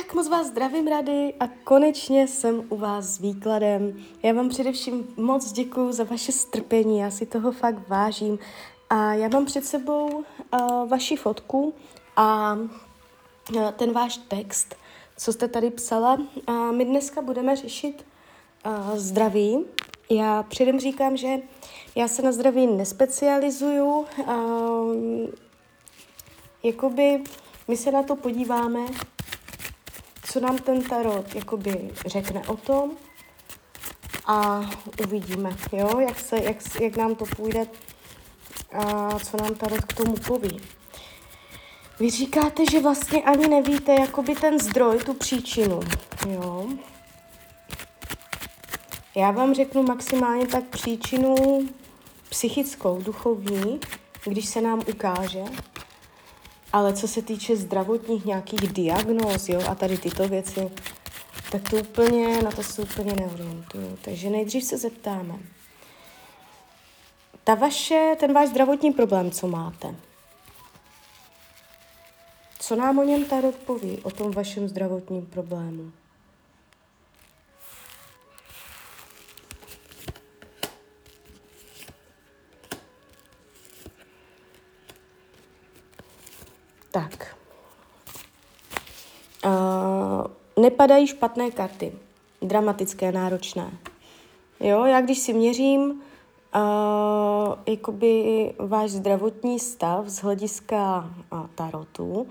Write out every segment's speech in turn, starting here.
Tak moc vás zdravím rady a konečně jsem u vás s výkladem. Já vám především moc děkuji za vaše strpení, já si toho fakt vážím. A já mám před sebou uh, vaši fotku a uh, ten váš text, co jste tady psala. A my dneska budeme řešit uh, zdraví. Já předem říkám, že já se na zdraví nespecializuju. Uh, jakoby my se na to podíváme co nám ten tarot jakoby řekne o tom a uvidíme, jo, jak, se, jak, jak nám to půjde a co nám tarot k tomu poví. Vy říkáte, že vlastně ani nevíte jakoby ten zdroj, tu příčinu, jo. Já vám řeknu maximálně tak příčinu psychickou, duchovní, když se nám ukáže, ale co se týče zdravotních nějakých diagnóz jo, a tady tyto věci, tak to úplně, na to se úplně neorientuju. Takže nejdřív se zeptáme. Ta vaše, ten váš zdravotní problém, co máte, co nám o něm Tarot poví, o tom vašem zdravotním problému? Tak. Uh, nepadají špatné karty. Dramatické, náročné. Jo, já když si měřím uh, jakoby váš zdravotní stav z hlediska uh, tarotu,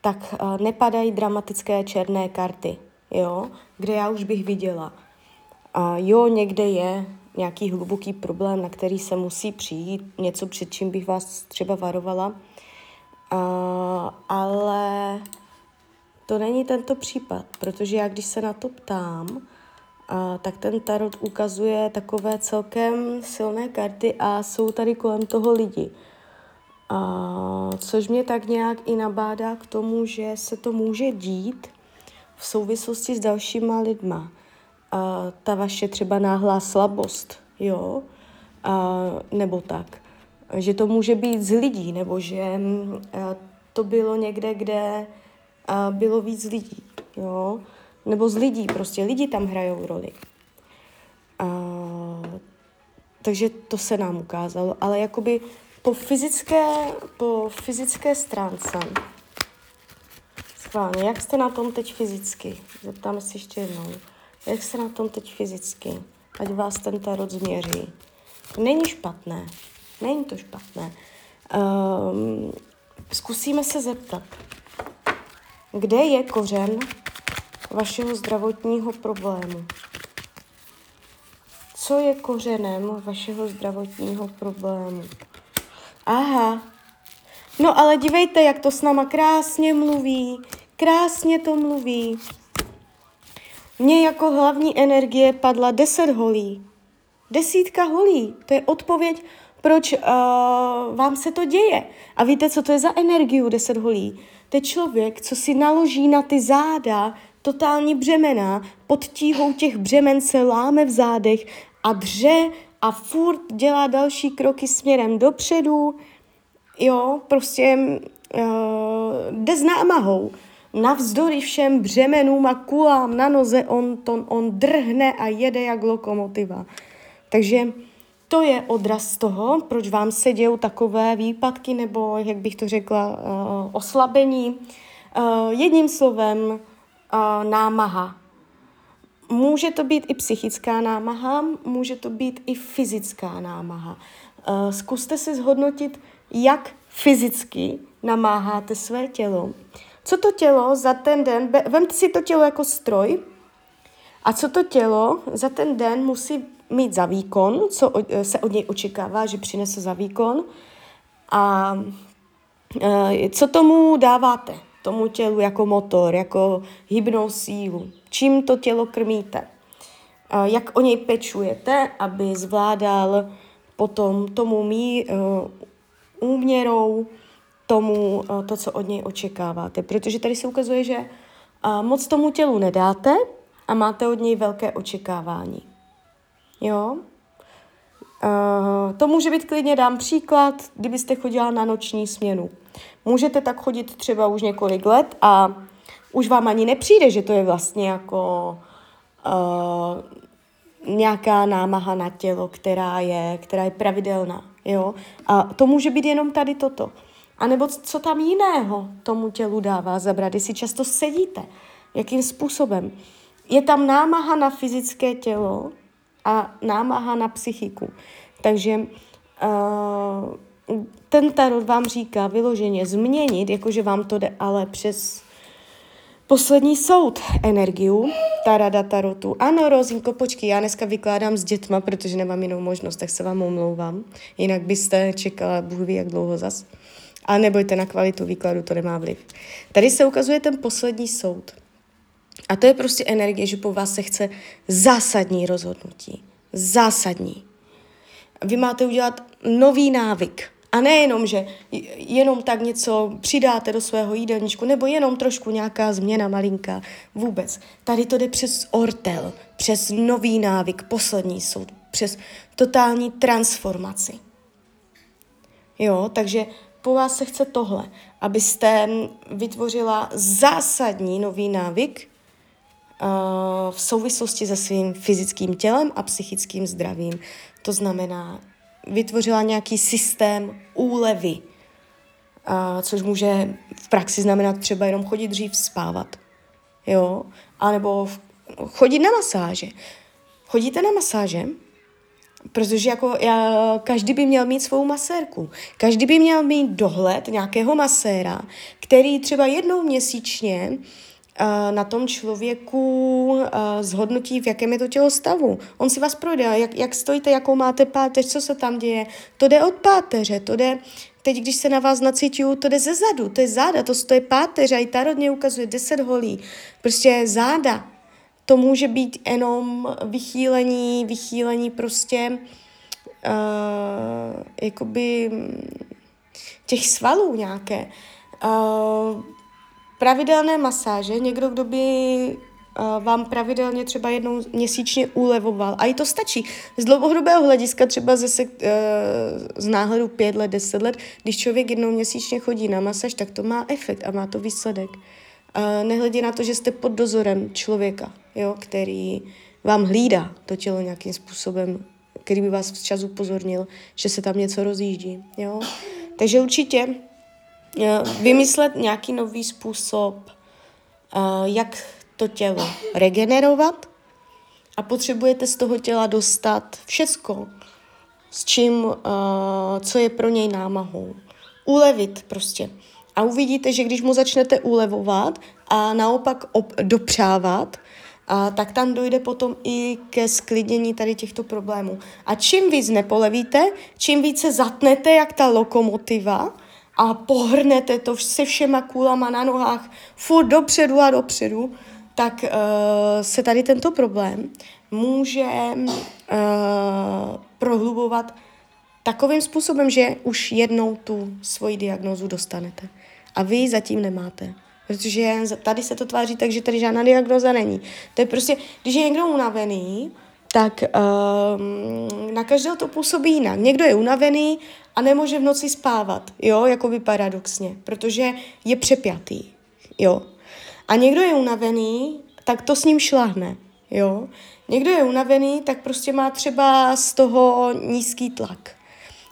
tak uh, nepadají dramatické černé karty, jo, kde já už bych viděla. Uh, jo, někde je nějaký hluboký problém, na který se musí přijít, něco, před čím bych vás třeba varovala, Uh, ale to není tento případ, protože já když se na to ptám, uh, tak ten tarot ukazuje takové celkem silné karty a jsou tady kolem toho lidi. Uh, což mě tak nějak i nabádá k tomu, že se to může dít v souvislosti s dalšíma lidma. Uh, ta vaše třeba náhlá slabost, jo, uh, nebo tak že to může být z lidí, nebo že mm, to bylo někde, kde bylo víc lidí, jo? nebo z lidí, prostě lidi tam hrajou roli. A, takže to se nám ukázalo, ale jakoby po fyzické, po fyzické stránce, schválně, jak jste na tom teď fyzicky? Zeptáme se ještě jednou. Jak jste na tom teď fyzicky? Ať vás ten tarot změří. To není špatné. Není to špatné. Um, zkusíme se zeptat, kde je kořen vašeho zdravotního problému? Co je kořenem vašeho zdravotního problému? Aha. No ale dívejte, jak to s náma krásně mluví. Krásně to mluví. Mně jako hlavní energie padla deset holí. Desítka holí. To je odpověď proč uh, vám se to děje. A víte, co to je za energiu deset holí? To je člověk, co si naloží na ty záda totální břemena, pod tíhou těch břemen se láme v zádech a dře a furt dělá další kroky směrem dopředu, jo, prostě uh, jde s námahou. Navzdory všem břemenům a kulám na noze on, to, on drhne a jede jak lokomotiva. Takže to je odraz toho, proč vám se dějou takové výpadky nebo, jak bych to řekla, uh, oslabení. Uh, jedním slovem, uh, námaha. Může to být i psychická námaha, může to být i fyzická námaha. Zkuste si zhodnotit, jak fyzicky namáháte své tělo. Co to tělo za ten den, vemte si to tělo jako stroj, a co to tělo za ten den musí mít za výkon, co se od něj očekává, že přinese za výkon a e, co tomu dáváte, tomu tělu jako motor, jako hybnou sílu, čím to tělo krmíte, jak o něj pečujete, aby zvládal potom tomu mý e, úměrou tomu, to, co od něj očekáváte. Protože tady se ukazuje, že moc tomu tělu nedáte a máte od něj velké očekávání. Jo? Uh, to může být klidně, dám příklad, kdybyste chodila na noční směnu. Můžete tak chodit třeba už několik let a už vám ani nepřijde, že to je vlastně jako uh, nějaká námaha na tělo, která je, která je pravidelná, jo. A to může být jenom tady toto. A nebo co tam jiného tomu tělu dává zabrat, jestli často sedíte, jakým způsobem. Je tam námaha na fyzické tělo a námaha na psychiku. Takže uh, ten tarot vám říká vyloženě změnit, jakože vám to jde ale přes poslední soud energiu, ta rada tarotu. Ano, Rozinko, počkej, já dneska vykládám s dětma, protože nemám jinou možnost, tak se vám omlouvám. Jinak byste čekala, Bůh ví, jak dlouho zas. A nebojte, na kvalitu výkladu to nemá vliv. Tady se ukazuje ten poslední soud. A to je prostě energie, že po vás se chce zásadní rozhodnutí. Zásadní. Vy máte udělat nový návyk. A nejenom, že jenom tak něco přidáte do svého jídelníčku, nebo jenom trošku nějaká změna malinká. Vůbec. Tady to jde přes ortel, přes nový návyk, poslední soud, přes totální transformaci. Jo, takže po vás se chce tohle, abyste vytvořila zásadní nový návyk v souvislosti se svým fyzickým tělem a psychickým zdravím. To znamená, vytvořila nějaký systém úlevy, uh, což může v praxi znamenat třeba jenom chodit dřív spávat, jo, anebo chodit na masáže. Chodíte na masáže? Protože jako já, každý by měl mít svou masérku. Každý by měl mít dohled nějakého maséra, který třeba jednou měsíčně uh, na tom člověku uh, zhodnotí, v jakém je to tělo stavu. On si vás projde, jak, jak stojíte, jakou máte páteř, co se tam děje. To jde od páteře, to jde, teď když se na vás nacítuju, to jde ze zadu, to je záda, to, to je páteř a i ta rodně ukazuje 10 holí. Prostě záda, to může být jenom vychýlení, vychýlení prostě uh, jakoby těch svalů nějaké. Uh, pravidelné masáže, někdo, kdo by uh, vám pravidelně třeba jednou měsíčně ulevoval. A i to stačí. Z dlouhodobého hlediska třeba zase uh, z náhledu pět let, deset let, když člověk jednou měsíčně chodí na masáž, tak to má efekt a má to výsledek. Uh, nehledě na to, že jste pod dozorem člověka jo, který vám hlídá to tělo nějakým způsobem, který by vás včas upozornil, že se tam něco rozjíždí. Jo? Takže určitě eh, vymyslet nějaký nový způsob, eh, jak to tělo regenerovat a potřebujete z toho těla dostat všecko, s čím, eh, co je pro něj námahou. Ulevit prostě. A uvidíte, že když mu začnete ulevovat a naopak op- dopřávat, a tak tam dojde potom i ke sklidnění tady těchto problémů. A čím víc nepolevíte, čím více zatnete jak ta lokomotiva a pohrnete to se všema kůlama na nohách furt dopředu a dopředu, tak uh, se tady tento problém může uh, prohlubovat takovým způsobem, že už jednou tu svoji diagnózu dostanete. A vy zatím nemáte. Protože tady se to tváří tak, že tady žádná diagnoza není. To je prostě, když je někdo unavený, tak um, na každého to působí jinak. Někdo je unavený a nemůže v noci spávat, jo, jako by paradoxně, protože je přepjatý, jo. A někdo je unavený, tak to s ním šlahne, jo. Někdo je unavený, tak prostě má třeba z toho nízký tlak.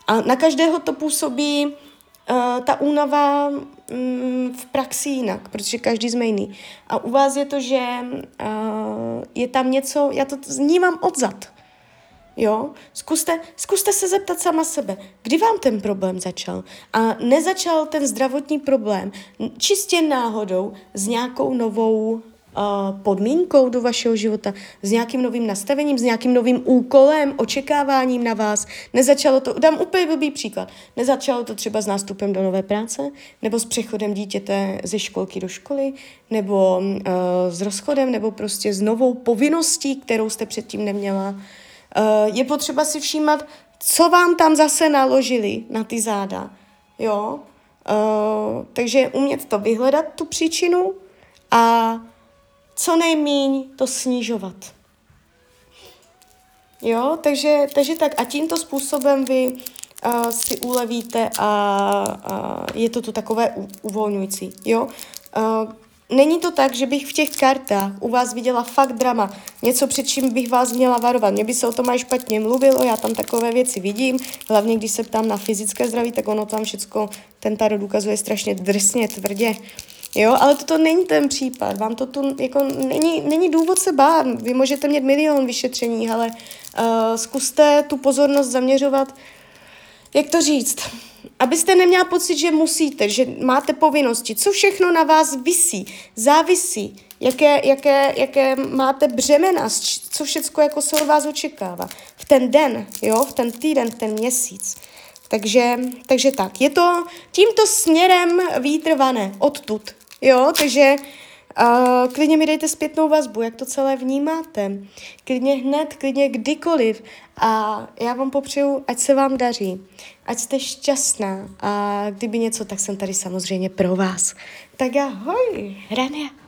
A na každého to působí uh, ta únava v praxi jinak, protože každý jsme jiný. A u vás je to, že uh, je tam něco, já to vnímám odzad. Jo? Zkuste, zkuste se zeptat sama sebe, kdy vám ten problém začal. A nezačal ten zdravotní problém čistě náhodou s nějakou novou podmínkou do vašeho života, s nějakým novým nastavením, s nějakým novým úkolem, očekáváním na vás. Nezačalo to, dám úplně blbý příklad, nezačalo to třeba s nástupem do nové práce, nebo s přechodem dítěte ze školky do školy, nebo uh, s rozchodem, nebo prostě s novou povinností, kterou jste předtím neměla. Uh, je potřeba si všímat, co vám tam zase naložili na ty záda. Jo? Uh, takže umět to vyhledat, tu příčinu a co nejmíň to snižovat. Jo, takže, takže tak a tímto způsobem vy uh, si ulevíte a, a je to tu takové u, uvolňující, jo. Uh, není to tak, že bych v těch kartách u vás viděla fakt drama, něco před čím bych vás měla varovat. Mně by se o tom aj špatně mluvilo, já tam takové věci vidím, hlavně když se ptám na fyzické zdraví, tak ono tam všecko, ten tarot ukazuje strašně drsně, tvrdě. Jo, ale toto není ten případ. Vám to tu jako není, není důvod se bát. Vy můžete mít milion vyšetření, ale uh, zkuste tu pozornost zaměřovat, jak to říct, abyste neměla pocit, že musíte, že máte povinnosti, co všechno na vás visí, závisí, jaké, jaké, jaké máte břemena, co všechno jako se od vás očekává. V ten den, jo, v ten týden, v ten měsíc. Takže, takže tak, je to tímto směrem výtrvané, odtud, jo, takže uh, klidně mi dejte zpětnou vazbu, jak to celé vnímáte. Klidně hned, klidně kdykoliv. A já vám popřeju, ať se vám daří, ať jste šťastná a kdyby něco, tak jsem tady samozřejmě pro vás. Tak ahoj, Rania.